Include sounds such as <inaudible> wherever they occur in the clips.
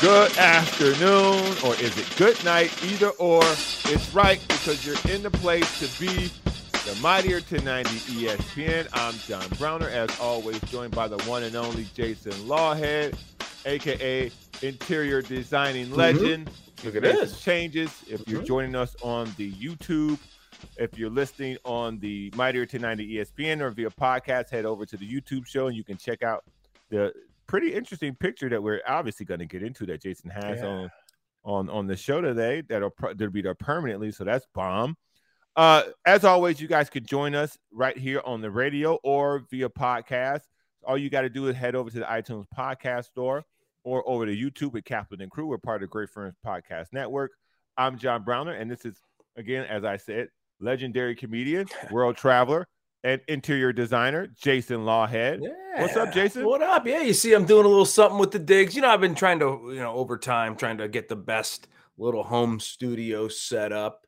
good afternoon or is it good night? Either or, it's right because you're in the place to be the Mightier 1090 ESPN. I'm John Browner, as always, joined by the one and only Jason Lawhead, aka Interior Designing mm-hmm. Legend. Look at this. Changes. If you're mm-hmm. joining us on the YouTube, if you're listening on the Mightier 1090 ESPN or via podcast, head over to the YouTube show and you can check out the pretty interesting picture that we're obviously going to get into that Jason has yeah. on on on the show today. That'll that'll be there permanently. So that's bomb. Uh, as always, you guys can join us right here on the radio or via podcast. All you got to do is head over to the iTunes podcast store or over to YouTube with Kaplan and Crew. We're part of the Great Friends Podcast Network. I'm John Browner, and this is again, as I said, legendary comedian, <laughs> world traveler, and interior designer Jason Lawhead. Yeah. What's up, Jason? What up? Yeah, you see, I'm doing a little something with the digs. You know, I've been trying to, you know, over time, trying to get the best little home studio set up.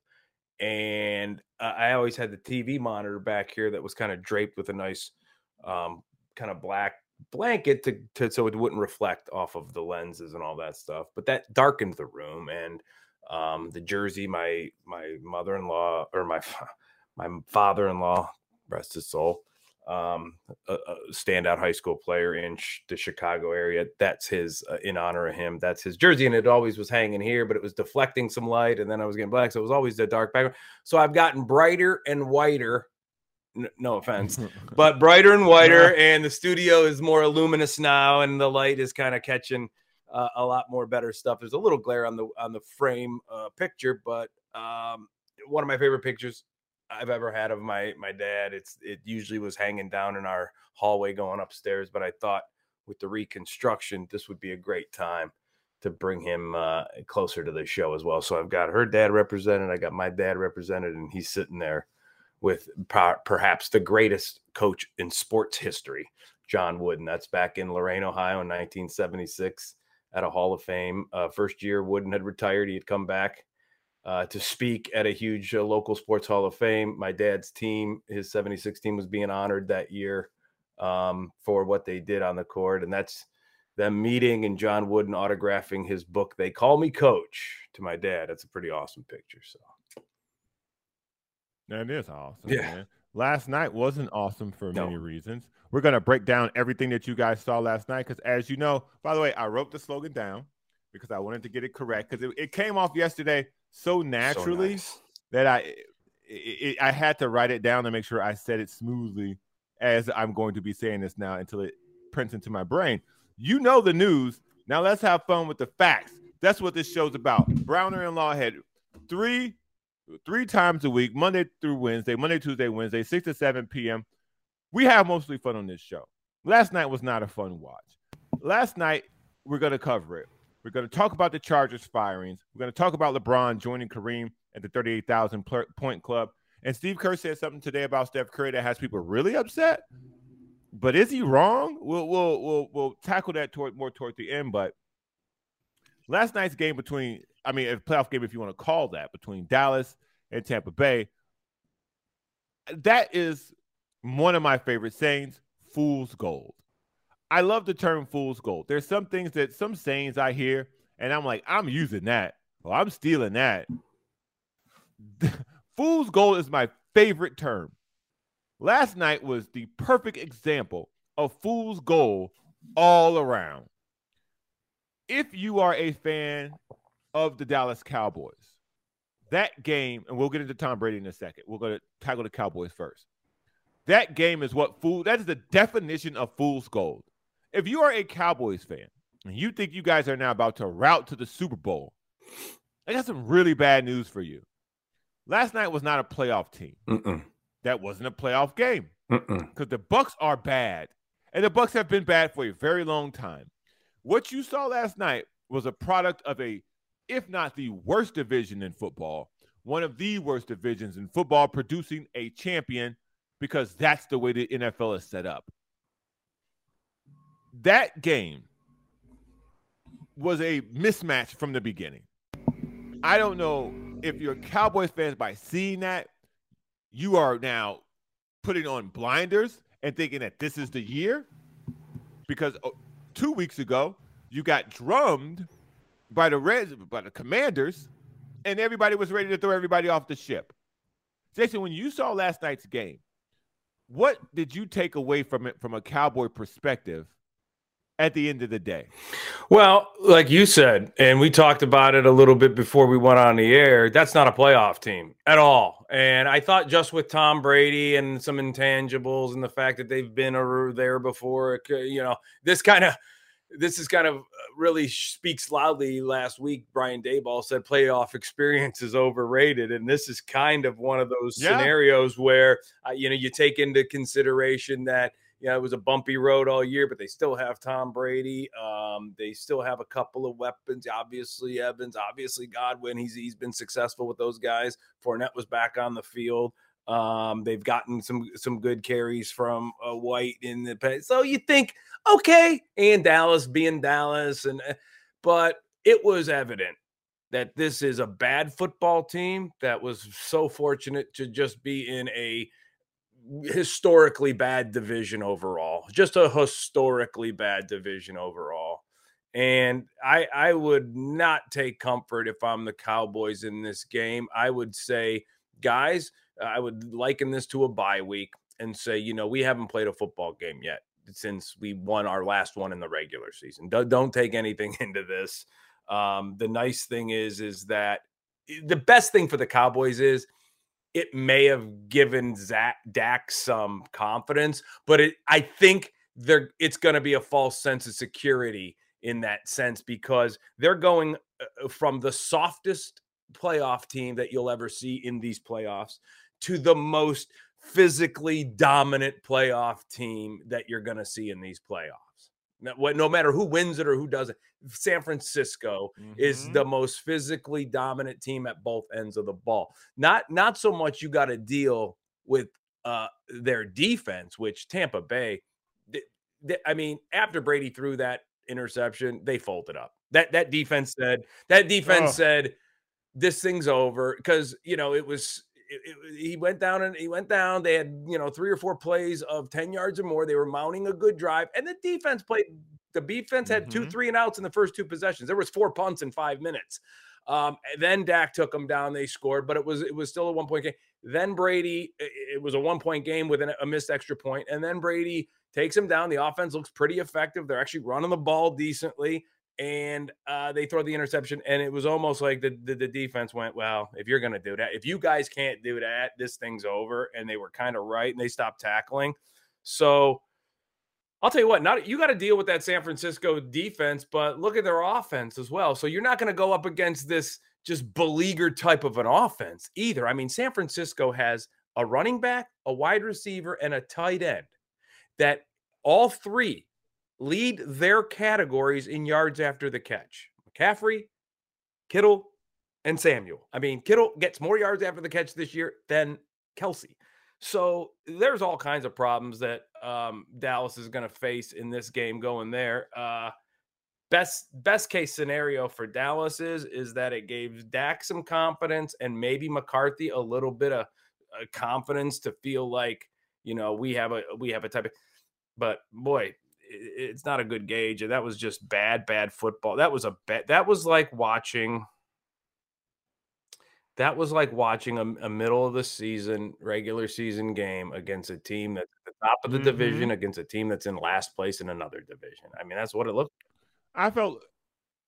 And uh, I always had the TV monitor back here that was kind of draped with a nice, um, kind of black blanket to, to so it wouldn't reflect off of the lenses and all that stuff. But that darkened the room and um, the jersey my my mother-in-law or my <laughs> my father-in-law rest his soul, um, a, a, standout high school player in sh- the Chicago area. That's his uh, in honor of him. That's his jersey, and it always was hanging here, but it was deflecting some light, and then I was getting black, so it was always a dark background. So I've gotten brighter and whiter. N- no offense, <laughs> but brighter and whiter, and the studio is more luminous now, and the light is kind of catching. Uh, a lot more better stuff. There's a little glare on the on the frame uh, picture, but um, one of my favorite pictures I've ever had of my my dad. It's it usually was hanging down in our hallway going upstairs, but I thought with the reconstruction, this would be a great time to bring him uh, closer to the show as well. So I've got her dad represented, I got my dad represented, and he's sitting there with perhaps the greatest coach in sports history, John Wooden. That's back in Lorain, Ohio, in 1976 at a Hall of Fame. Uh, first year Wooden had retired, he had come back uh, to speak at a huge uh, local sports hall of fame. My dad's team, his 76 team, was being honored that year um, for what they did on the court. And that's them meeting and John Wooden autographing his book, They Call Me Coach, to my dad. That's a pretty awesome picture. So that is awesome. Yeah. Man. Last night wasn't awesome for no. many reasons. We're going to break down everything that you guys saw last night because, as you know, by the way, I wrote the slogan down because I wanted to get it correct because it, it came off yesterday so naturally so nice. that I it, it, I had to write it down to make sure I said it smoothly as I'm going to be saying this now until it prints into my brain. You know the news. Now let's have fun with the facts. That's what this show's about. Browner and Lawhead three three times a week, Monday through Wednesday, Monday, Tuesday, Wednesday, 6 to 7 p.m. We have mostly fun on this show. Last night was not a fun watch. Last night, we're going to cover it. We're going to talk about the Chargers firings. We're going to talk about LeBron joining Kareem at the 38,000 point club. And Steve Kerr said something today about Steph Curry that has people really upset. But is he wrong? We'll we'll we'll, we'll tackle that toward more toward the end. But last night's game between, I mean, a playoff game, if you want to call that, between Dallas and Tampa Bay, that is one of my favorite sayings: "Fool's gold." I love the term fool's gold. There's some things that some sayings I hear, and I'm like, I'm using that. Well, I'm stealing that. <laughs> fool's gold is my favorite term. Last night was the perfect example of fool's gold all around. If you are a fan of the Dallas Cowboys, that game, and we'll get into Tom Brady in a second. We're going to tackle the Cowboys first. That game is what fool. That is the definition of fool's gold if you are a Cowboys fan and you think you guys are now about to route to the Super Bowl, I got some really bad news for you. Last night was not a playoff team. Mm-mm. That wasn't a playoff game because the Bucks are bad, and the Bucks have been bad for a very long time. What you saw last night was a product of a, if not the worst division in football, one of the worst divisions in football, producing a champion because that's the way the NFL is set up that game was a mismatch from the beginning. I don't know if you're Cowboys fans by seeing that, you are now putting on blinders and thinking that this is the year because uh, two weeks ago you got drummed by the Reds, by the Commanders, and everybody was ready to throw everybody off the ship. Jason, when you saw last night's game, what did you take away from it from a Cowboy perspective at the end of the day? Well, like you said, and we talked about it a little bit before we went on the air, that's not a playoff team at all. And I thought just with Tom Brady and some intangibles and the fact that they've been there before, you know, this kind of this is kind of uh, really speaks loudly. Last week, Brian Daboll said playoff experience is overrated, and this is kind of one of those yeah. scenarios where uh, you know you take into consideration that know it was a bumpy road all year, but they still have Tom Brady. Um, they still have a couple of weapons. Obviously, Evans. Obviously, Godwin. He's he's been successful with those guys. Fournette was back on the field. Um, they've gotten some some good carries from uh, White in the past. So you think, okay, and Dallas being Dallas, and uh, but it was evident that this is a bad football team that was so fortunate to just be in a historically bad division overall. Just a historically bad division overall. And I I would not take comfort if I'm the Cowboys in this game. I would say, guys, I would liken this to a bye week and say, you know, we haven't played a football game yet since we won our last one in the regular season. Don't take anything <laughs> into this. Um, the nice thing is, is that eh, the best thing for the Cowboys is it may have given Zach Dak some confidence, but it, I think there it's going to be a false sense of security in that sense because they're going uh, from the softest playoff team that you'll ever see in these playoffs to the most physically dominant playoff team that you're going to see in these playoffs. No, matter who wins it or who doesn't, San Francisco mm-hmm. is the most physically dominant team at both ends of the ball. Not not so much you got to deal with uh, their defense, which Tampa Bay. They, they, I mean, after Brady threw that interception, they folded up. That that defense said that defense oh. said this thing's over because you know it was it, it, he went down and he went down. They had, you know, three or four plays of 10 yards or more. They were mounting a good drive, and the defense played. The defense had mm-hmm. two, three and outs in the first two possessions. There was four punts in five minutes. Um, then Dak took them down. They scored, but it was it was still a one point game. Then Brady, it was a one point game with an, a missed extra point, and then Brady takes him down. The offense looks pretty effective. They're actually running the ball decently and uh, they throw the interception, and it was almost like the, the, the defense went, "Well, if you're going to do that, if you guys can't do that, this thing's over." And they were kind of right, and they stopped tackling. So I'll tell you what, not you got to deal with that San Francisco defense, but look at their offense as well. So you're not going to go up against this just beleaguered type of an offense either. I mean, San Francisco has a running back, a wide receiver, and a tight end that all three lead their categories in yards after the catch. McCaffrey, Kittle, and Samuel. I mean, Kittle gets more yards after the catch this year than Kelce. So there's all kinds of problems that um, Dallas is going to face in this game going there. Uh, best best case scenario for Dallas is is that it gave Dak some confidence and maybe McCarthy a little bit of uh, confidence to feel like you know we have a we have a type of. But boy, it's not a good gauge. And that was just bad, bad football. That was a bad, that was like watching, that was like watching a, a, middle of the season, regular season game against a team that's at the top of the mm-hmm. division against a team that's in last place in another division. I mean, that's what it looked. I felt,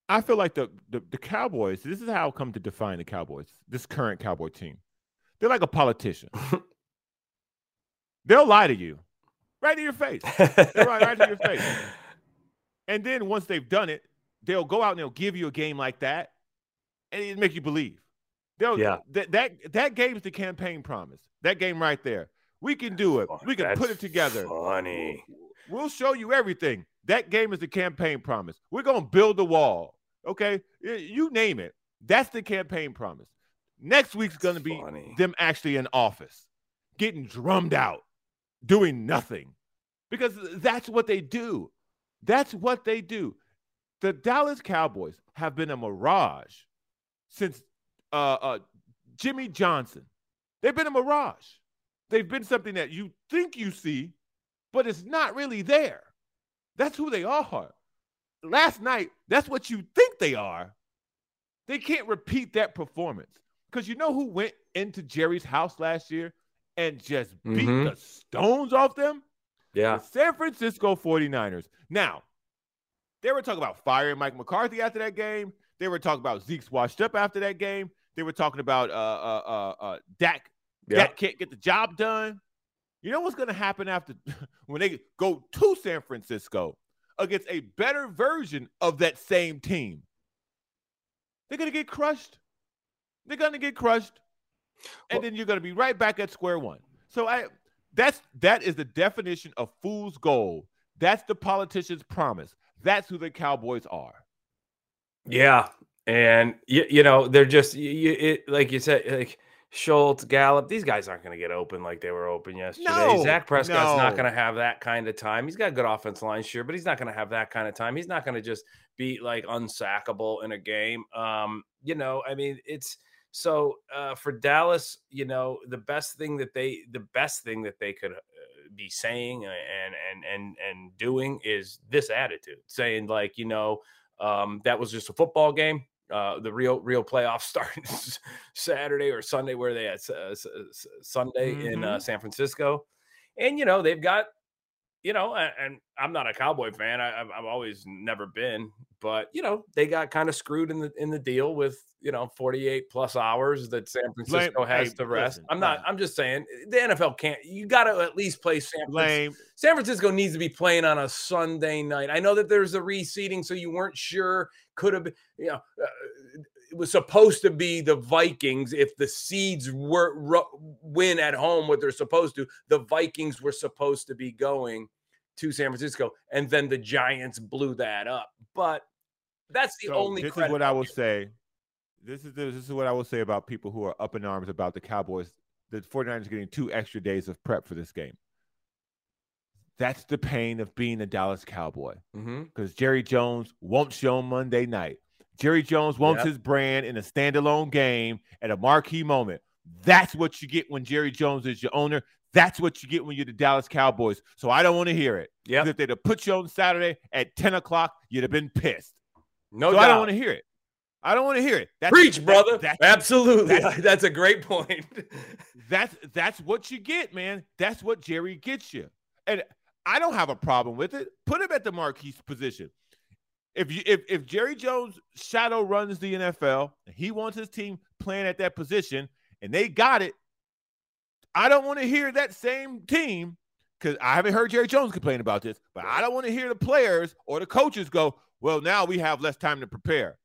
I feel like the, the, the Cowboys. This is how I come to define the Cowboys. This current Cowboy team, they're like a politician. <laughs> They'll lie to you right in your face. <laughs> right, right in your face. And then once they've done it, they'll go out and they'll give you a game like that, and it make you believe. They'll, yeah. That that that game's the campaign promise. That game right there. We can do it. We can That's put it together. Funny. We'll show you everything. That game is the campaign promise. We're gonna build the wall. Okay, you name it. That's the campaign promise. Next week's gonna be funny. them actually in office, getting drummed out, doing nothing because that's what they do. That's what they do. The Dallas Cowboys have been a mirage since uh, uh, Jimmy Johnson. They've been a mirage. They've been something that you think you see, but it's not really there. That's who they are. Last night, that's what you think they are, They can't repeat that performance because you know who went into Jerry's house last year and just beat mm-hmm. the stones off them? Yeah. The San Francisco 49ers. Now, they were talking about firing Mike McCarthy after that game. They were talking about Zeke's washed up after that game. They were talking about uh uh uh, uh Dak. Yep. Dak can't get the job done. You know what's going to happen after <laughs> when they go to San Francisco against a better version of that same team? They're going to get crushed. They're going to get crushed. And well, then you're going to be right back at square one. So I that's that is the definition of fool's gold. That's the politician's promise. That's who the Cowboys are. Yeah, and you, you know they're just you, it, like you said, like Schultz, Gallup. These guys aren't going to get open like they were open yesterday. No, Dak Prescott's no. not going to have that kind of time. He's got a good offense line, sure, but he's not going to have that kind of time. He's not going to just be like unsackable in a game. Um, you know, I mean, it's so uh, for Dallas, you know, the best thing that they the best thing that they could uh, be saying and and and and doing is this attitude, saying like, you know, um, that was just a football game. Uh, the real real playoffs <laughs> start Saturday or Sunday, where they at uh, Sunday mm-hmm. in uh, mm-hmm. San Francisco, and you know they've got you know, and I'm not a Cowboy fan. I, have always never been, but you know, they got kind of screwed in the in the deal with you know 48 plus hours that San Francisco Blame, has hey, to rest. Listen, I'm not. I'm just saying the NFL can't. You got to at least play San Francisco. San Francisco needs to be playing on a Sunday night. I know that there's a reseeding, so you weren't sure. Could have been, you know. Uh, it was supposed to be the Vikings if the seeds were win at home what they're supposed to. The Vikings were supposed to be going to San Francisco, and then the Giants blew that up. But that's the so only. This is what I will say. This is this is what I will say about people who are up in arms about the Cowboys. The 49ers getting two extra days of prep for this game. That's the pain of being a Dallas Cowboy. Because mm-hmm. Jerry Jones won't show Monday night. Jerry Jones wants yep. his brand in a standalone game at a marquee moment. That's what you get when Jerry Jones is your owner. That's what you get when you're the Dallas Cowboys. So I don't want to hear it. Yeah. If they'd have put you on Saturday at 10 o'clock, you'd have been pissed. No so doubt. I don't want to hear it. I don't want to hear it. That's, Preach, brother. That's, Absolutely. That's, <laughs> that's a great point. <laughs> that's that's what you get, man. That's what Jerry gets you. And I don't have a problem with it. Put him at the marquee position. If you if, if Jerry Jones shadow runs the NFL, he wants his team playing at that position, and they got it, I don't want to hear that same team because I haven't heard Jerry Jones complain about this, but I don't want to hear the players or the coaches go, well, now we have less time to prepare.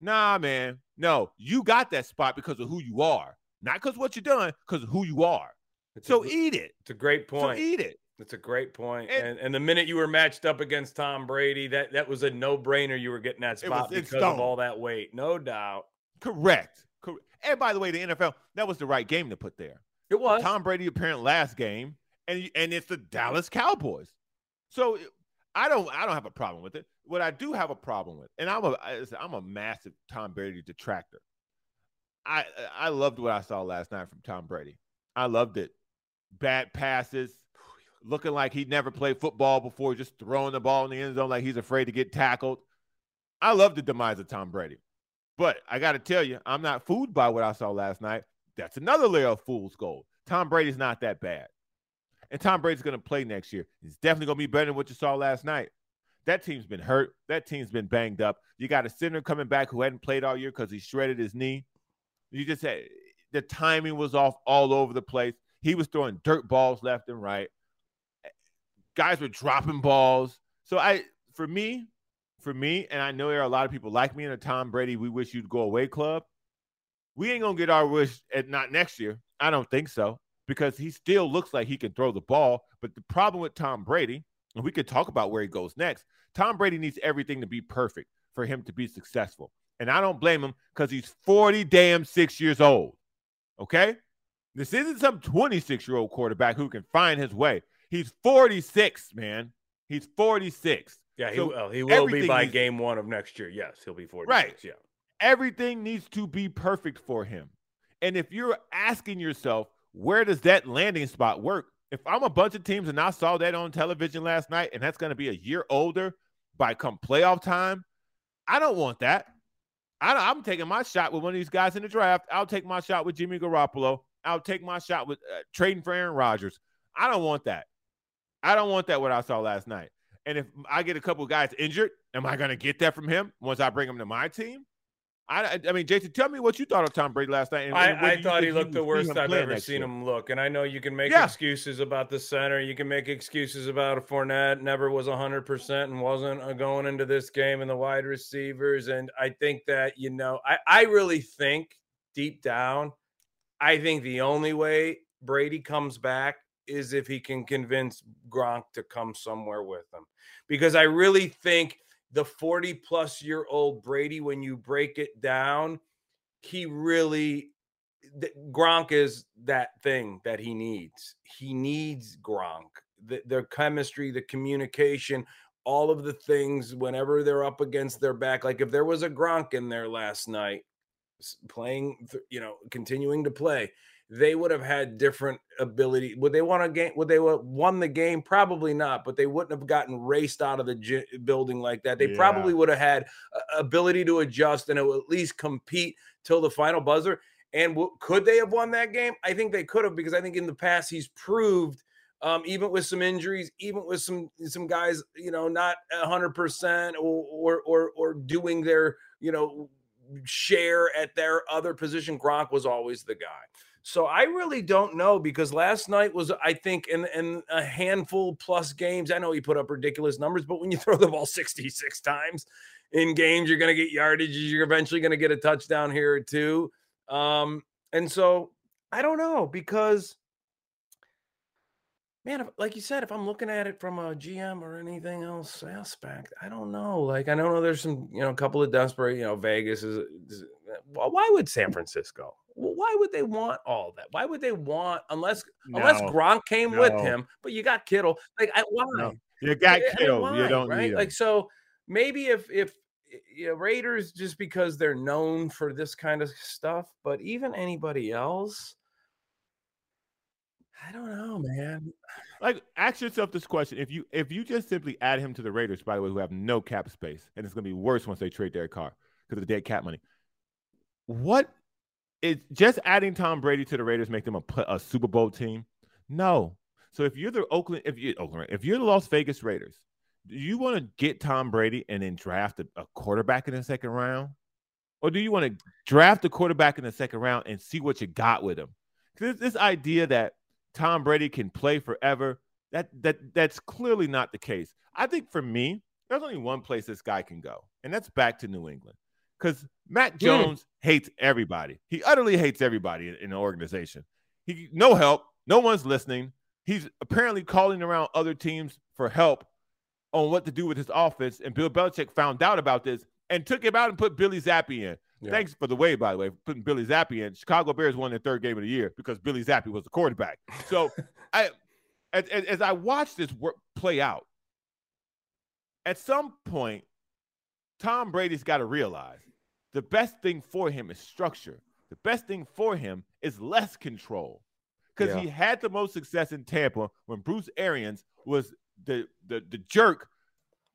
Nah, man. No, you got that spot because of who you are, not because what you're doing, because of who you are. It's so a, eat it. It's a great point. So eat it. It's a great point. And, and, and the minute you were matched up against Tom Brady, that that was a no brainer. You were getting that spot was, because of all that weight, no doubt. Correct. Correct. And by the way, the NFL that was the right game to put there. It was Tom Brady apparent last game, and and it's the Dallas Cowboys. So I don't I don't have a problem with it. What I do have a problem with, and I'm a I'm a massive Tom Brady detractor. I I loved what I saw last night from Tom Brady. I loved it. Bad passes, looking like he'd never played football before, just throwing the ball in the end zone like he's afraid to get tackled. I love the demise of Tom Brady. But I got to tell you, I'm not fooled by what I saw last night. That's another layer of fool's gold. Tom Brady's not that bad. And Tom Brady's going to play next year. He's definitely going to be better than what you saw last night. That team's been hurt. That team's been banged up. You got a center coming back who hadn't played all year because he shredded his knee. You just said the timing was off all over the place. He was throwing dirt balls left and right. Guys were dropping balls. So I, for me, for me, and I know there are a lot of people like me in a Tom Brady, we wish you'd go away club we ain't gonna get our wish at not next year. I don't think so because he still looks like he can throw the ball. But the problem with Tom Brady, and we could talk about where he goes next. Tom Brady needs everything to be perfect for him to be successful, and I don't blame him because he's forty damn six years old. Okay, this isn't some twenty six year old quarterback who can find his way. He's forty six, man. He's forty six. Yeah, he, so will. he will be by game one of next year. Yes, he'll be 46. Right. Yeah. Everything needs to be perfect for him. And if you're asking yourself, where does that landing spot work? If I'm a bunch of teams and I saw that on television last night and that's going to be a year older by come playoff time, I don't want that. I, am taking my shot with one of these guys in the draft. I'll take my shot with Jimmy Garoppolo. I'll take my shot with uh, trading for Aaron Rodgers. I don't want that. I don't want that. What I saw last night. And if I get a couple guys injured, am I going to get that from him once I bring him to my team? I, I mean, Jason, tell me what you thought of Tom Brady last night. I, I thought he looked the worst I've ever seen year. him look. And I know you can make yeah. excuses about the center. You can make excuses about a Fournette never was 100% and wasn't uh, going into this game and the wide receivers. And I think that, you know, I, I really think deep down, I think the only way Brady comes back is if he can convince Gronk to come somewhere with him. Because I really think the 40 plus year old Brady, when you break it down, he really Gronk is that thing that he needs. He needs Gronk. The, their chemistry, the communication, all of the things whenever they're up against their back. Like if there was a Gronk in there last night playing, you know, continuing to play, they would have had different ability. Would they want a game? Would they have won the game? Probably not. But they wouldn't have gotten raced out of the gy- building like that. They yeah. probably would have had ability to adjust and at least compete till the final buzzer. And w- could they have won that game? I think they could have because I think in the past he's proved. Um, even with some injuries, even with some some guys, you know, not hundred percent or or or doing their, you know, share at their other position, Gronk was always the guy. So I really don't know because last night was, I think, in, in a handful plus games. I know he put up ridiculous numbers, but when you <laughs> throw the ball 66 times in games, you're going to get yardage. You're eventually going to get a touchdown here or two. Um, and so I don't know because, man, if, like you said, if I'm looking at it from a GM or anything else aspect, I don't know. Like I don't know. There's some, you know, a couple of desperate, you know, Vegas is, is why would San Francisco? why would they want all that? Why would they want unless no, unless Gronk came no. with him? But you got Kittle. Like I, why? No. You got Kittle. Why, you don't right? Like so maybe if if you know, Raiders just because they're known for this kind of stuff, but even anybody else, I don't know, man. Like, ask yourself this question: If you if you just simply add him to the Raiders, by the way, who have no cap space, and it's going to be worse once they trade their car because of the dead cap money. What is just adding Tom Brady to the Raiders make them a, a Super Bowl team? No. So if you're the Oakland, if you Oakland, if you're the Las Vegas Raiders, do you want to get Tom Brady and then draft a, a quarterback in the second round, or do you want to draft a quarterback in the second round and see what you got with him? Because this idea that Tom Brady can play forever that that that's clearly not the case. I think for me, there's only one place this guy can go, and that's back to New England because hmm. Jones hates everybody. He utterly hates everybody in, in the organization. He no help. No one's listening. He's apparently calling around other teams for help on what to do with his offense. And Bill Belichick found out about this and took him out and put Bailey Zappe in. Yeah. Thanks for the way, by the way, putting Bailey Zappe in. Chicago Bears won their third game of the year because Bailey Zappe was the quarterback. So, <laughs> I, as, as I watch this work play out, at some point, Tom Brady's got to realize the best thing for him is structure. The best thing for him is less control. Because yeah. he had the most success in Tampa when Bruce Arians was the the, the jerk.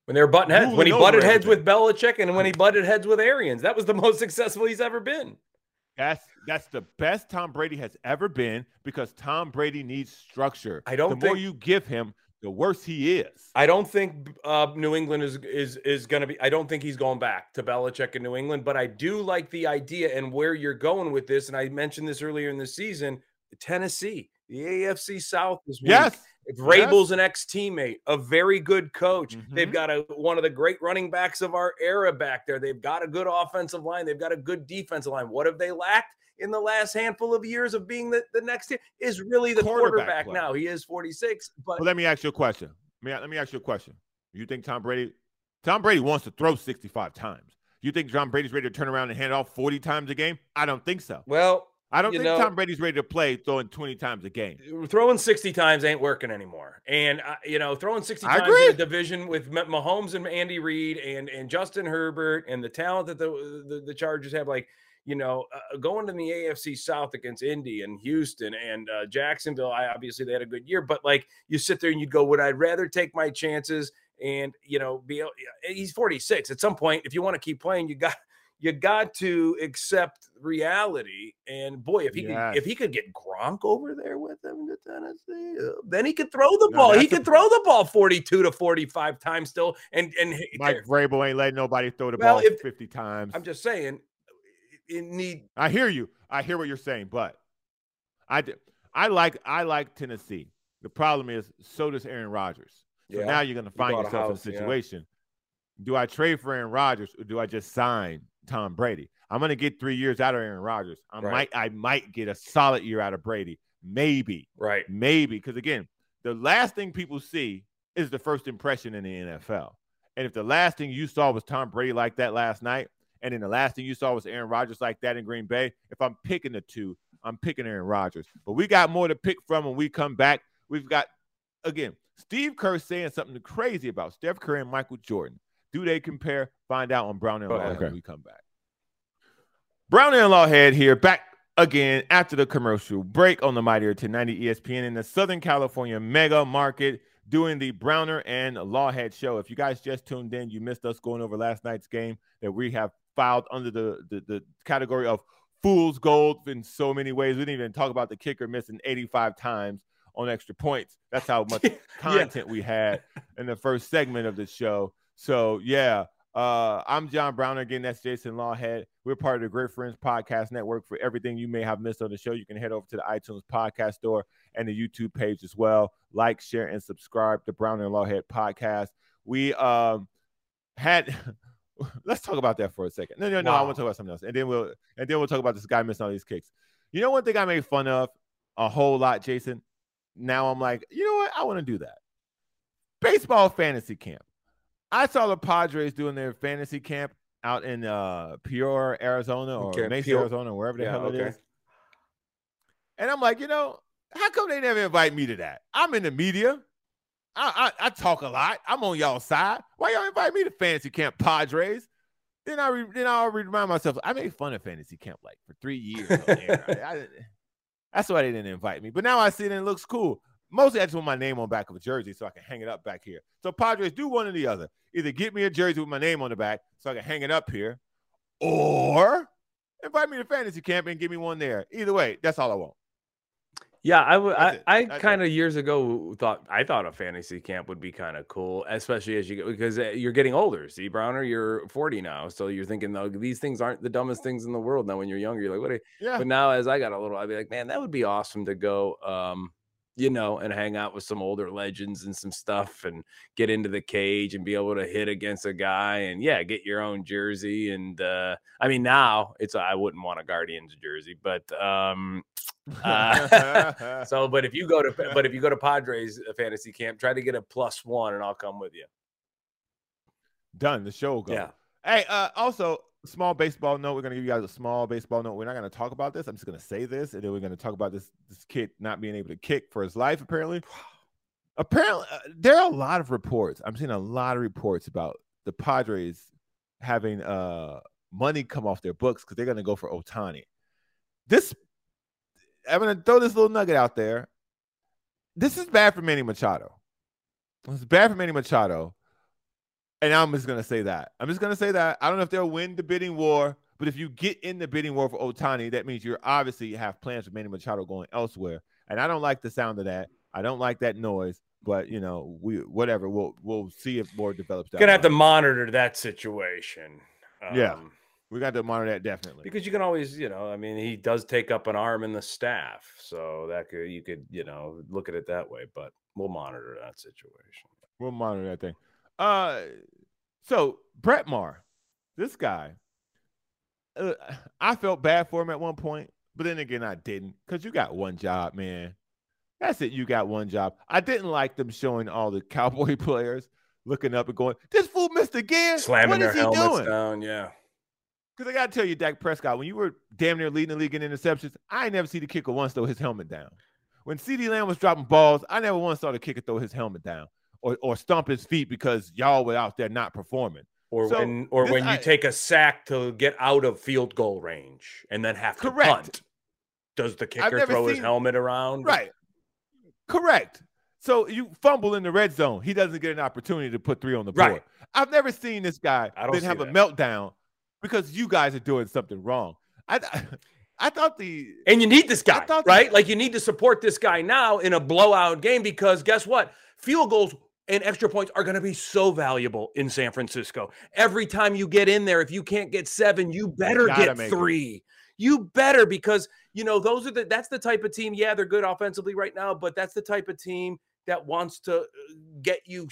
When they were butting heads, when he butted heads with Belichick and when he butted heads with Arians, that was the <laughs> most successful he's ever been. That's that's the best Tom Brady has ever been because Tom Brady needs structure. I don't. The think, more you give him, the worse he is. I don't think uh, New England is is is going to be. I don't think he's going back to Belichick in New England. But I do like the idea and where you're going with this. And I mentioned this earlier in the season. Tennessee, the AFC South is yes. If Vrabel's yes. an ex teammate, a very good coach. Mm-hmm. They've got a one of the great running backs of our era back there. They've got a good offensive line. They've got a good defensive line. What have they lacked? In the last handful of years of being the, the next year is really the quarterback, quarterback now. He is 46. But well, let me ask you a question. Let me, ask you a question. You think Tom Brady Tom Brady wants to throw 65 times? You think John Brady's ready to turn around and hand off 40 times a game? I don't think so. Well, I don't think know, Tom Brady's ready to play throwing 20 times a game. Throwing 60 times ain't working anymore. And, uh, you know, throwing 60 I times agree. in a division with Mahomes and Andy Reid and, and Justin Herbert and the talent that the, the, the Chargers have, like – you know, uh, going to the AFC South against Indy and Houston and uh, Jacksonville, I obviously they had a good year, but like you sit there and you go, would I rather take my chances and you know be? He's 46. At some point, if you want to keep playing, you got you got to accept reality. And boy, if he yes. could, if he could get Gronk over there with him to Tennessee, uh, then he could throw the no, ball. He could a, throw the ball 42 to 45 times still. And and Mike Vrabel ain't letting nobody throw the well, ball if, 50 times. I'm just saying, it need. I hear you. I hear what you're saying, but I do. I like I like Tennessee. The problem is, so does Aaron Rodgers. So yeah. now you're going to find yourself house, in a situation. Yeah. Do I trade for Aaron Rodgers or do I just sign Tom Brady? I'm going to get three years out of Aaron Rodgers. I right. might I might get a solid year out of Brady, maybe. Right. Maybe because again, the last thing people see is the first impression in the NFL. And if the last thing you saw was Tom Brady like that last night, and then the last thing you saw was Aaron Rodgers like that in Green Bay, if I'm picking the two, I'm picking Aaron Rodgers. But we got more to pick from when we come back. We've got, again, Steve Kerr saying something crazy about Steph Curry and Michael Jordan. Do they compare? Find out on Brown and oh, Lawhead okay. when we come back. Brown and Lawhead here, back again after the commercial break on the Mightier 1090 ESPN in the Southern California mega market doing the Browner and Lawhead show. If you guys just tuned in, you missed us going over last night's game that we have filed under the, the, the category of fool's gold in so many ways. We didn't even talk about the kicker missing 85 times on extra points. That's how much <laughs> content we had in the first segment of the show. So yeah, uh, I'm John Browner again. That's Jason Lawhead. We're part of the Great Friends Podcast Network. For everything you may have missed on the show, you can head over to the iTunes Podcast Store and the YouTube page as well. Like, share, and subscribe to Browner and Lawhead Podcast. We um had <laughs> <laughs> let's talk about that for a second. No, no, no. Wow. I want to talk about something else, and then we'll and then we'll talk about this guy missing all these kicks. You know, one thing I made fun of a whole lot, Jason. Now I'm like, you know what? I want to do that. Baseball fantasy camp. I saw the Padres doing their fantasy camp out in uh Peoria, Arizona, or okay, Mesa, Pure. Arizona, wherever the yeah, hell it okay. is. And I'm like, you know, how come they never invite me to that? I'm in the media. I, I, I talk a lot. I'm on y'all side. Why y'all invite me to fantasy camp, Padres? Then I re, then I remind myself I made fun of fantasy camp like for three years. <laughs> I, I, that's why they didn't invite me. But now I see it and it looks cool. Mostly I just want my name on the back of a jersey so I can hang it up back here. So Padres do one or the other. Either get me a jersey with my name on the back so I can hang it up here, or invite me to fantasy camp and give me one there. Either way, that's all I want. Yeah, I would. I, I kind of years ago thought I thought a fantasy camp would be kind of cool, especially as you get because uh, you're getting older. See, Browner, you're 40 now, so you're thinking though these things aren't the dumbest things in the world. Now, when you're younger, you're like, what? Are yeah. But now, as I got a little, I'd be like, man, that would be awesome to go. Um, you know, and hang out with some older legends and some stuff and get into the cage and be able to hit against a guy and yeah, get your own jersey. And uh, I mean, now it's I wouldn't want a Guardians jersey, but um, uh, <laughs> <laughs> so but if you go to but if you go to Padres uh, fantasy camp, try to get a plus one and I'll come with you. Done. The show will go. Yeah. Hey, uh, also small baseball note. We're gonna give you guys a small baseball note. We're not gonna talk about this. I'm just gonna say this, and then we're gonna talk about this this kid not being able to kick for his life. Apparently, <sighs> apparently uh, there are a lot of reports. I'm seeing a lot of reports about the Padres having uh money come off their books because they're gonna go for Ohtani. This I'm gonna throw this little nugget out there. This is bad for Manny Machado. It's bad for Manny Machado and I'm just gonna say that. I'm just gonna say that. I don't know if they'll win the bidding war, but if you get in the bidding war for Ohtani, that means you're obviously have plans for Manny Machado going elsewhere. And I don't like the sound of that. I don't like that noise. But you know, we whatever. We'll we'll see if more develops. Gonna have to monitor that situation. Um, yeah, we got to monitor that definitely because you can always, you know, I mean, he does take up an arm in the staff, so that could you could, you know, look at it that way. But we'll monitor that situation. We'll monitor that thing. Uh, so Brett Maher, this guy, uh, I felt bad for him at one point, but then again, I didn't because you got one job, man. That's it. You got one job. I didn't like them showing all the <laughs> Cowboy players looking up and going, "This fool missed again." Slamming what their helmets doing? down. Yeah. Because I got to tell you, Dak Prescott, when you were damn near leading the league in interceptions, I never see the kicker once throw his helmet down. When CeeDee Lamb was dropping balls, I never once saw the kicker throw his helmet down or, or stomp his feet because y'all were out there not performing. Or so when or this, when you I, take a sack to get out of field goal range and then have to correct. punt. Does the kicker throw seen, his helmet around? Right. Correct. So you fumble in the red zone. He doesn't get an opportunity to put three on the board. Right. I've never seen this guy then have that. a meltdown because you guys are doing something wrong. I I thought the and you need this guy, right? The, like you need to support this guy now in a blowout game because guess what? Field goals and extra points are going to be so valuable in San Francisco. Every time you get in there, if you can't get seven, you better you get three. It. You better because you know those are the that's the type of team. Yeah, they're good offensively right now, but that's the type of team that wants to uh, get you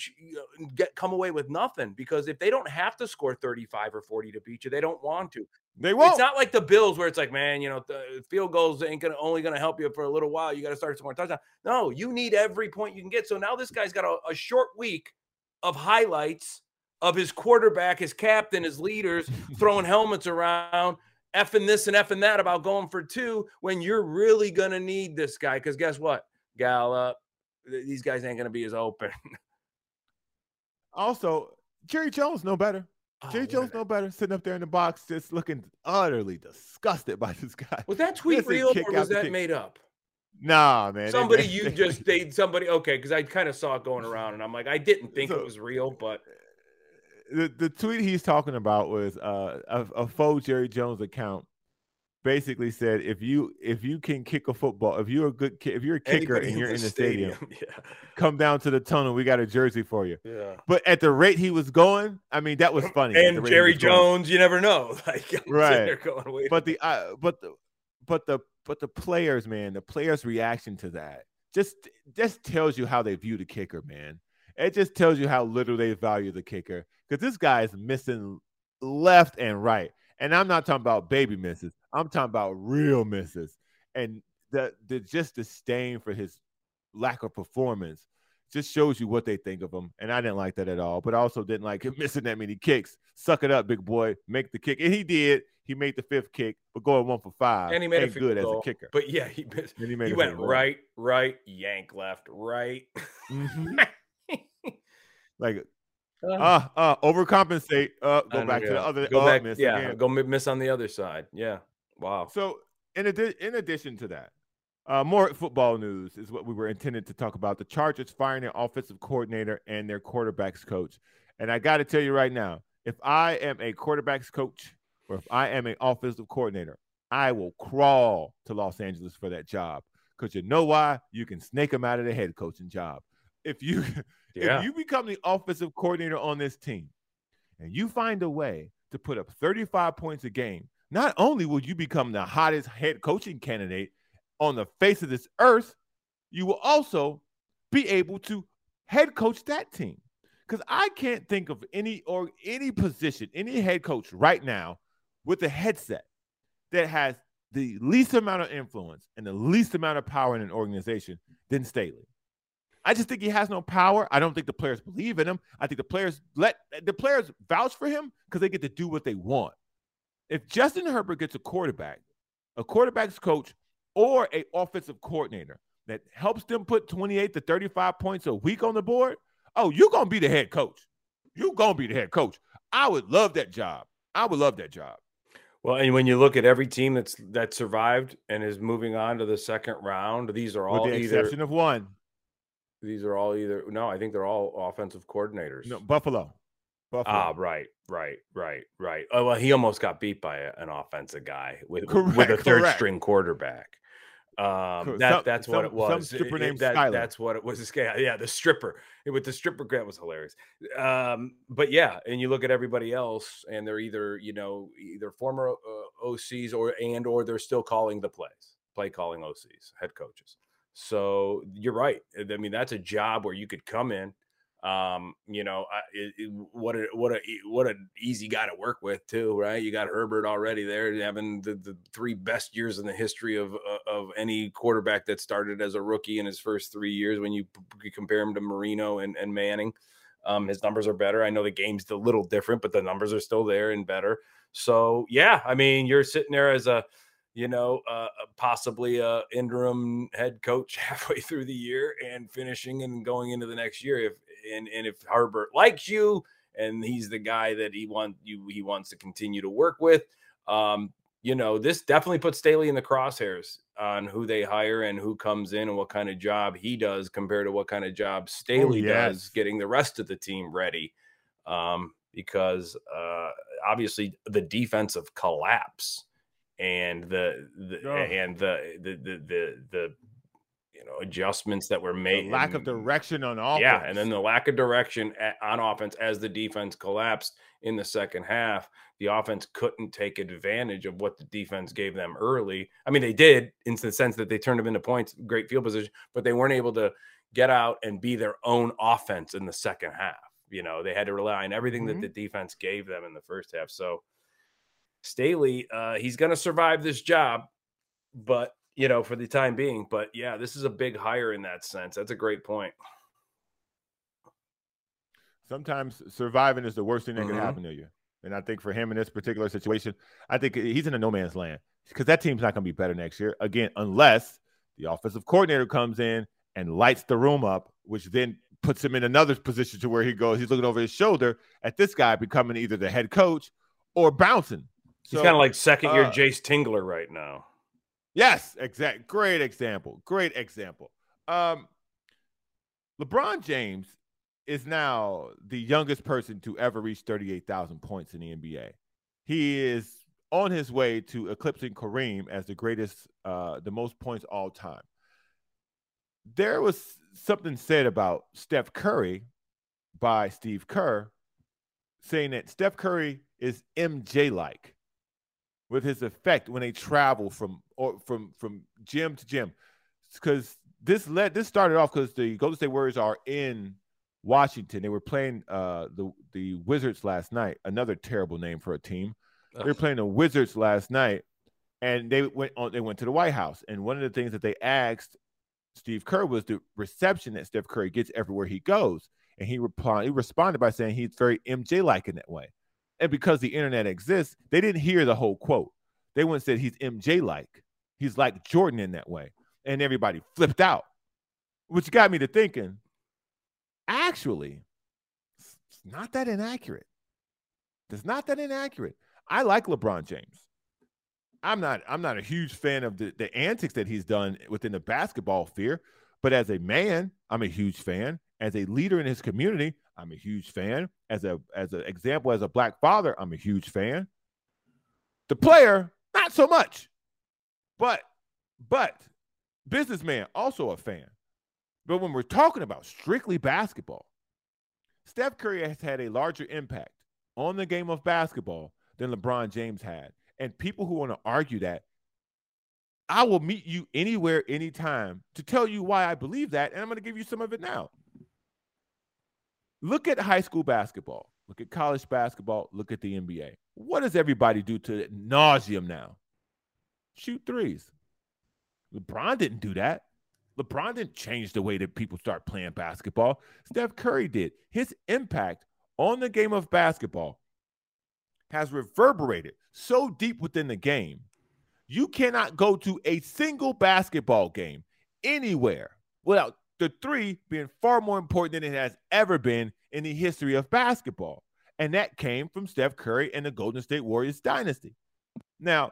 get come away with nothing because if they don't have to score 35 or 40 to beat you, they don't want to. They won't. It's not like the Bills where it's like, man, you know, the uh, field goals ain't gonna only gonna help you for a little while. You got to start scoring touchdown. No, you need every point you can get. So now this guy's got a, a short week of highlights of his quarterback, his captain, his leaders <laughs> throwing helmets around, effing this and effing that about going for two when you're really gonna need this guy. Because guess what? Gallup, these guys ain't gonna be as open. <laughs> also, Jerry Jones no better. Oh, Jerry Jones no better sitting up there in the box, just looking utterly disgusted by this guy. Was that tweet real or was that made up? Nah, man. Somebody <laughs> they, you just they somebody okay because I kind of saw it going around and I'm like I didn't think so, it was real, but the the tweet he's talking about was uh, a, a faux Jerry Jones account basically said if you if you can kick a football, if you're a good if you're a kicker Anybody and you're in the, stadium, stadium <laughs> yeah. come down to the tunnel. We got a jersey for you. Yeah. But at the rate he was going, I mean that was funny. And Jerry Jones, going. you never know. <laughs> Like right. Going, but the uh, but the but the but the players, man, the players' reaction to that just just tells you how they view the kicker, man. It just tells you how little they value the kicker because this guy is missing left and right. And I'm not talking about baby misses. I'm talking about real misses. And the the just disdain for his lack of performance just shows you what they think of him. And I didn't like that at all. But I also didn't like him <laughs> missing that many kicks. Suck it up, big boy. Make the kick. And he did. He made the fifth kick, but going one for five. And he made ain't a good goal. as a kicker. But yeah, he missed. And he, made he went right, right, yank left, right. Mm-hmm. <laughs> like uh, uh, overcompensate. Uh, go back to the other. Go uh, back. Miss yeah, again. go miss on the other side. Yeah. Wow. So, in adi- in addition to that, uh, more football news is what we were intended to talk about. The Chargers firing their offensive coordinator and their quarterbacks coach. And I got to tell you right now, if I am a quarterbacks coach or if I am an offensive coordinator, I will crawl to Los Angeles for that job. Because you know why? You can snake them out of the head coaching job. If you <laughs> yeah. If you become the offensive coordinator on this team and you find a way to put up 35 points a game, not only will you become the hottest head coaching candidate on the face of this earth, you will also be able to head coach that team. Because I can't think of any or any position, any head coach right now with a headset that has the least amount of influence and the least amount of power in an organization than Staley. I just think he has no power. I don't think the players believe in him. I think the players let the players vouch for him because they get to do what they want. If Justin Herbert gets a quarterback, a quarterback's coach, or a offensive coordinator that helps them put 28 to 35 points a week on the board, oh, you're gonna be the head coach. You're gonna be the head coach. I would love that job. I would love that job. Well, and when you look at every team that's that survived and is moving on to the second round, these are all With the either, exception of one. These are all either no, I think they're all offensive coordinators. No, Buffalo. Buffalo. Ah, right, right, right, right. Oh well, he almost got beat by a, an offensive guy with correct, with a third <laughs> correct. string quarterback. Um, that some, that's what it was. Some stripper it, named that, Skylar. That's what it was. <laughs> Yeah, the stripper. With the stripper, that was hilarious. Um, but yeah, and you look at everybody else, and they're either you know either former uh, OCs or and or they're still calling the plays, play calling OCs, head coages. So you're right. I mean, that's a job where you could come in. Um, you know, it, it, what a what a what an easy guy to work with too, right? You got Herbert already there, having the, the three best years in the history of uh, of any quarterback that started as a rookie in his first three years. When you compare him to Marino and, and Manning, um, his numbers are better. I know the game's a little different, but the numbers are still there and better. So yeah, I mean, you're sitting there as a you know, uh, uh, possibly a interim head coach <laughs> halfway through the year and finishing and going into the next year. If and and if Herbert likes you and he's the guy that he want you he wants to continue to work with, um, you know, this definitely puts Staley in the crosshairs on who they hire and who comes in and what kind of job he does compared to what kind of job oh, Staley oh, yes. does getting the rest of the team ready. Um, because uh, obviously the defensive collapse and the, the oh. and the, the the the the you know adjustments that were made the lack of direction on offense yeah and then the lack of direction at, on offense as the defense collapsed in the second half the offense couldn't take advantage of what the defense gave them early i mean they did in the sense that they turned them into points great field position but they weren't able to get out and be their own offense in the second half you know, they had to rely on everything mm-hmm. that the defense gave them in the first half. So Staley, uh, he's going to survive this job, but you know, for the time being. But yeah, this is a big hire in that sense. That's a great point. Sometimes surviving is the worst thing that mm-hmm. can happen to you. And I think for him in this particular situation, I think he's in a no man's land because that team's not going to be better next year. Again, unless the offensive coordinator comes in and lights the room up, which then puts him in another position to where he goes, he's looking over his shoulder at this guy becoming either the head coach or bouncing. So, he's kind of like second year uh, Jayce Tingler right now. Yes, exact. Great example. Great example. Um, LeBron James is now the youngest person to ever reach 38,000 points in the NBA. He is on his way to eclipsing Kareem as the greatest, uh, the most points all time. There was something said about Steph Curry by Steve Kerr, saying that Steph Curry is MJ like with his effect when they travel from or from from gym to gym. Because this led this started off because the Golden State Warriors are in Washington. They were playing uh the the Wizards last night. Another terrible name for a team. They were playing the Wizards last night, and they went on. They went to the White House, and one of the things that they asked Steve Kerr was the reception that Steph Curry gets everywhere he goes. And he replied, he responded by saying he's very MJ like in that way. And because the internet exists, they didn't hear the whole quote. They went and said he's MJ like. He's like Jordan in that way. And everybody flipped out, which got me to thinking, actually, it's not that inaccurate. It's not that inaccurate. I like LeBron James. I'm not I'm not a huge fan of the, the antics that he's done within the basketball sphere, but as a man, I'm a huge fan. As a leader in his community, I'm a huge fan. As a as an example, as a black father, I'm a huge fan. The player, not so much. But but businessman, also a fan. But when we're talking about strictly basketball, Steph Curry has had a larger impact on the game of basketball than LeBron James had. And people who want to argue that, I will meet you anywhere, anytime to tell you why I believe that. And I'm going to give you some of it now. Look at high school basketball. Look at college basketball. Look at the NBA. What does everybody do to nauseum now? Shoot threes. LeBron didn't do that. LeBron didn't change the way that people start playing basketball. Steph Curry did. His impact on the game of basketball has reverberated so deep within the game. You cannot go to a single basketball game anywhere without the three being far more important than it has ever been in the history of basketball. And that came from Steph Curry and the Golden State Warriors dynasty. Now,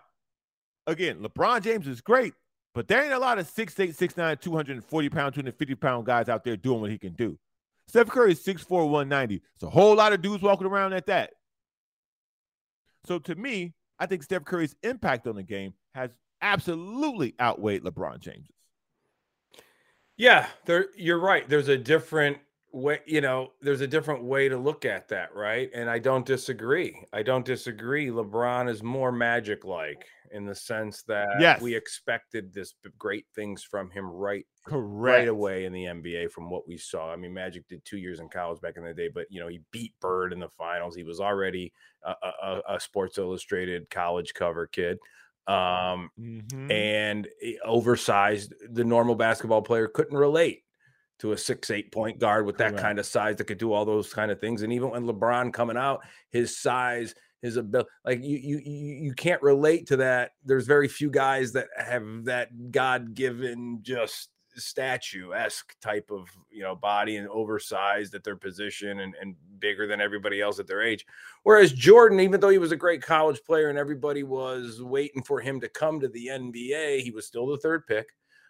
again, LeBron James is great, but there ain't a lot of 6'8, 6'9, 240 pound, 250 pound guys out there doing what he can do. Steph Curry is 6'4, 190. It's a whole lot of dudes walking around at that. So to me, I think Steph Curry's impact on the game has absolutely outweighed LeBron James's. Yeah, there you're right. There's a different way, you know, there's a different way to look at that, right? And I don't disagree. I don't disagree. LeBron is more magic like in the sense that yes. we expected this great things from him right Correct. right away in the NBA from what we saw. I mean, Magic did two years in college back in the day, but you know he beat Bird in the finals. He was already a, a, a Sports Illustrated college cover kid, um, mm-hmm. and oversized. The normal basketball player couldn't relate to a six eight point guard with that Correct. kind of size that could do all those kind of things. And even when LeBron coming out, his size his ability like you you you can't relate to that there's very few guys that have that god-given just statue-esque type of you know body and oversized at their position and, and bigger than everybody else at their age whereas jordan even though he was a great college player and everybody was waiting for him to come to the nba he was still the third pick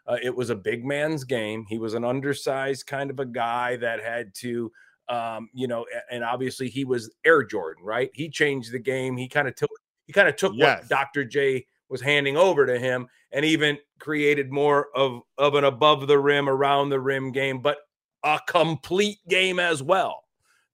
uh, it was a big man's game he was an undersized kind of a guy that had to Um, you know, and obviously he was Air Jordan, right? He changed the game. He kind of took he kind of took yes. what Dr. J was handing over to him and even created more of of an above the rim around the rim game but a complete game as well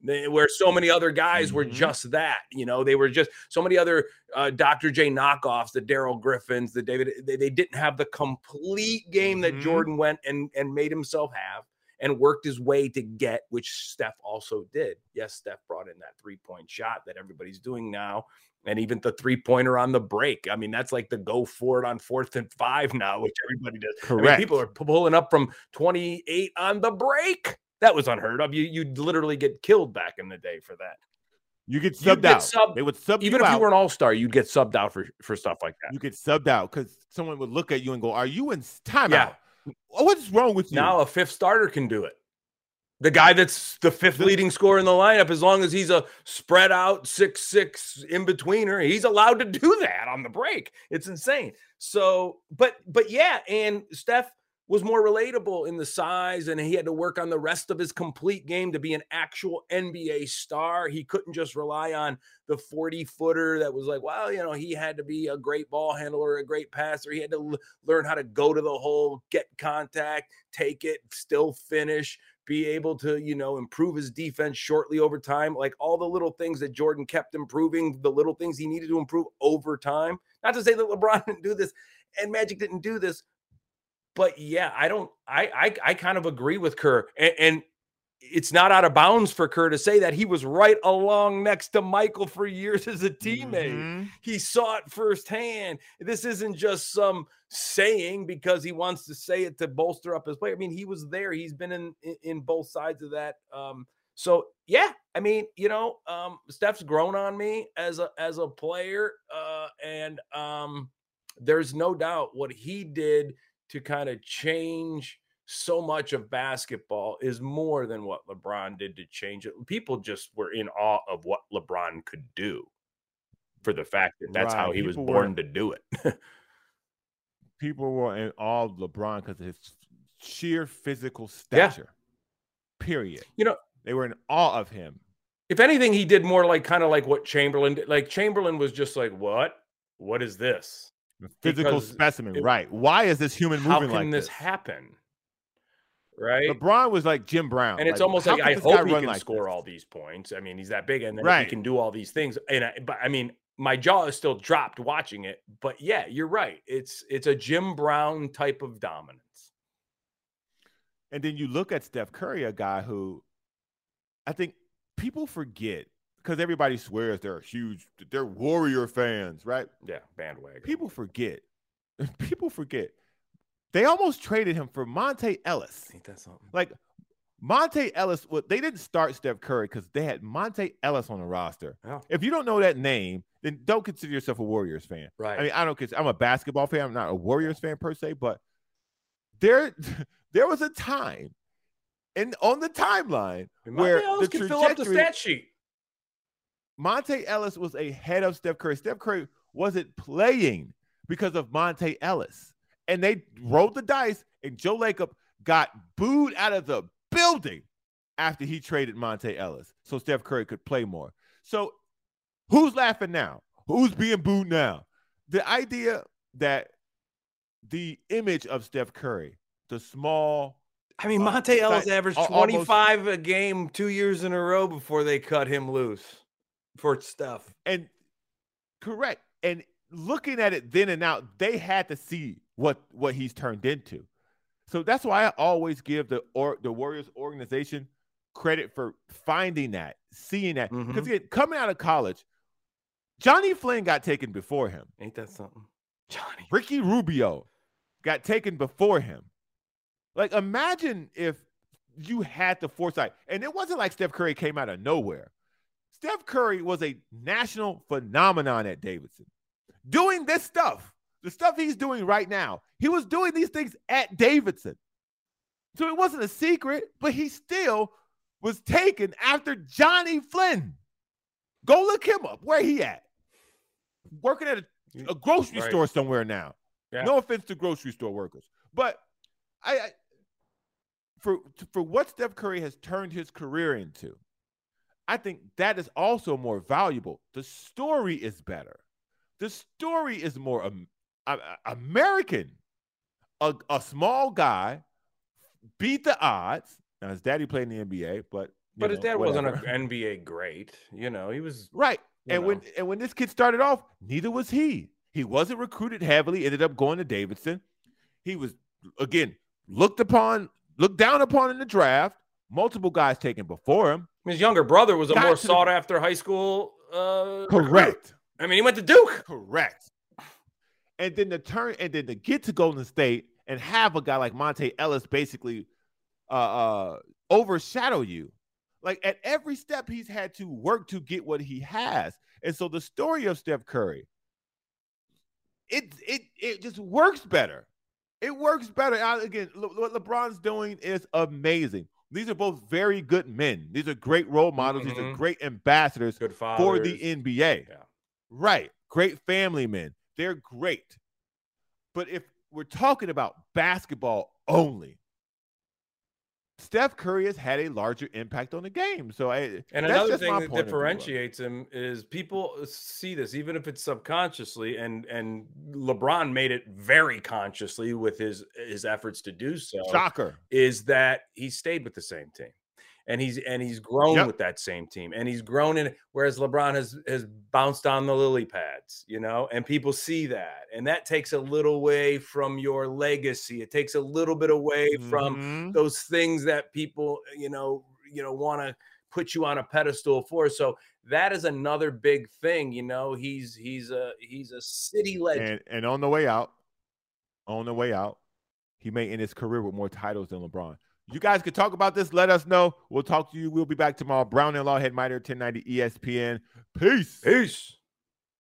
where so many other guys mm-hmm. were just that you know they were just so many other uh, dr j knockoffs the Darrell Griffiths the david they, they, didn't have the complete game that mm-hmm. jordan went and and made himself have and worked his way to get which steph also did yes steph brought in that three point shot that everybody's doing now and even the three pointer on the break. I mean, that's like the go for it on fourth and five now, which everybody does. Correct. I mean, people are pulling up from 28 on the break. That was unheard of. You you'd literally get killed back in the day for that. You get subbed get out. Sub, they would sub even if out. you were an all star, you'd get subbed out for for stuff like that. You get subbed out because someone would look at you and go, "Are you in timeout? Yeah. What's wrong with you?" Now a fifth starter can do it. The guy that's the fifth leading scorer in the lineup, as long as he's a spread out six six in betweener, he's allowed to do that on the break. It's insane. So, but but yeah, and Steph was more relatable in the size, and he had to work on the rest of his complete game to be an actual NBA star. He couldn't just rely on the 40 footer that was like, well, you know, he had to be a great ball handler, a great passer. He had to l- learn how to go to the hole, get contact, take it, still finish be able to, you know, improve his defense shortly over time. Like all the little things that Jordan kept improving, the little things he needed to improve over time. Not to say that LeBron <laughs> didn't do this and Magic didn't do this, but yeah, I don't, I, I, I kind of agree with Kerr. And, and it's not out of bounds for Kerr to say that he was right along next to Michael for years as a teammate. Mm-hmm. He saw it firsthand. This isn't just some saying because he wants to say it to bolster up his play. I mean, he was there. He's been in in, in both sides of that. Um, so yeah, I mean, you know, um, Steph's grown on me as a as a player, uh, and um, there's no doubt what he did to kind of change so much of basketball is more than what LeBron did to change it. People just were in awe of what LeBron could do for the fact that that's right. how he people was born were, to do it. <laughs> people were in awe of LeBron because of his sheer physical stature. Yeah. Period. You know, they were in awe of him. If anything, he did more like kind of like what Chamberlain did. Like Chamberlain was just like, what? What is this? Physical because specimen, it, right? Why is this human moving like this? How can this happen? right? LeBron was like Jim Brown, and it's like, almost like I hope he can like score this? all these points. I mean, he's that big, and then right. he can do all these things. And I, but I mean, my jaw is still dropped watching it. But yeah, you're right. It's it's a Jim Brown type of dominance. And then you look at Steph Curry, a guy who I think people forget because everybody swears they're huge, they're Warrior fans, right? Yeah, bandwagon. People forget. <laughs> People forget they almost traded him for Monta Ellis. Ain't that something? Like Monta Ellis, well, they didn't start Steph Curry because they had Monta Ellis on the roster. Oh. If you don't know that name, then don't consider yourself a Warriors fan. Right. I mean, I don't consider I'm a basketball fan. I'm not a Warriors fan per se, but there <laughs> there was a time and on the timeline where Ellis the can fill up the stat sheet. Monta Ellis was ahead of Steph Curry. Steph Curry wasn't playing because of Monta Ellis and they rolled the dice, and Joe Lacob got booed out of the building after he traded Monta Ellis so Steph Curry could play more. So who's laughing now? Who's being booed now? The idea that the image of Steph Curry, the small I mean, Monta uh, Ellis averaged 25 almost, a game two years in a row before they cut him loose for stuff. And correct. And looking at it then and now, they had to see what what he's turned into. So that's why I always give the or the Warriors organization credit for finding that, seeing that. Because mm-hmm. coming out of college, Johnny Flynn got taken before him. Ain't that something? Johnny. Ricky Rubio got taken before him. Like, imagine if you had the foresight. And it wasn't like Steph Curry came out of nowhere. Steph Curry was a national phenomenon at Davidson doing this stuff, the stuff he's doing right now. He was doing these things at Davidson. So it wasn't a secret, but he still was taken after Johnny Flynn. Go look him up. Where he at? Working at a, a grocery right. store somewhere now. Yeah. No offense to grocery store workers, but I, I for for what Steph Curry has turned his career into, I think that is also more valuable. The story is better. The story is more um, uh, American. A, a small guy beat the odds. Now his daddy played in the NBA, but but know, his dad whatever. wasn't an NBA great. You know, he was right. And know. when and when this kid started off, neither was he. He wasn't recruited heavily. Ended up going to Davidson. He was again looked upon, looked down upon in the draft. Multiple guys taken before him. His younger brother was a Got more to the- sought after high school. Uh, recruit. Correct. I mean, he went to Duke. Correct. And then to turn and then to get to Golden State and have a guy like Monta Ellis basically uh, uh, overshadow you. Like at every step, he's had to work to get what he has. And so the story of Steph Curry, it it it just works better. It works better. I- again, Le- what LeBron's doing is amazing. These are both very good men. These are great role models. These are Mhm. great ambassadors for the NBA. Yeah. Right. Great family men. They're great. But if we're talking about basketball only, Steph Curry has had a larger impact on the game. So I, And that's another just thing that point of view of it. differentiates him is people see this, even if it's subconsciously, and and LeBron made it very consciously with his his efforts to do so. Shocker. Is that he stayed with the same team, and he's and he's grown Yep. with that same team, and he's grown in. Whereas LeBron has has bounced on the lily pads, you know, and people see that, and that takes a little away from your legacy. It takes a little bit away from Mhm. those things that people you know you know want to put you on a pedestal for so that is another big thing you know he's he's a he's a city legend and and on the way out, on the way out, he may end his career with more titles than LeBron. You guys could talk about this. Let us know. We'll talk to you. We'll be back tomorrow. Brown and Lawhead Miter, 1090 ESPN. Peace. peace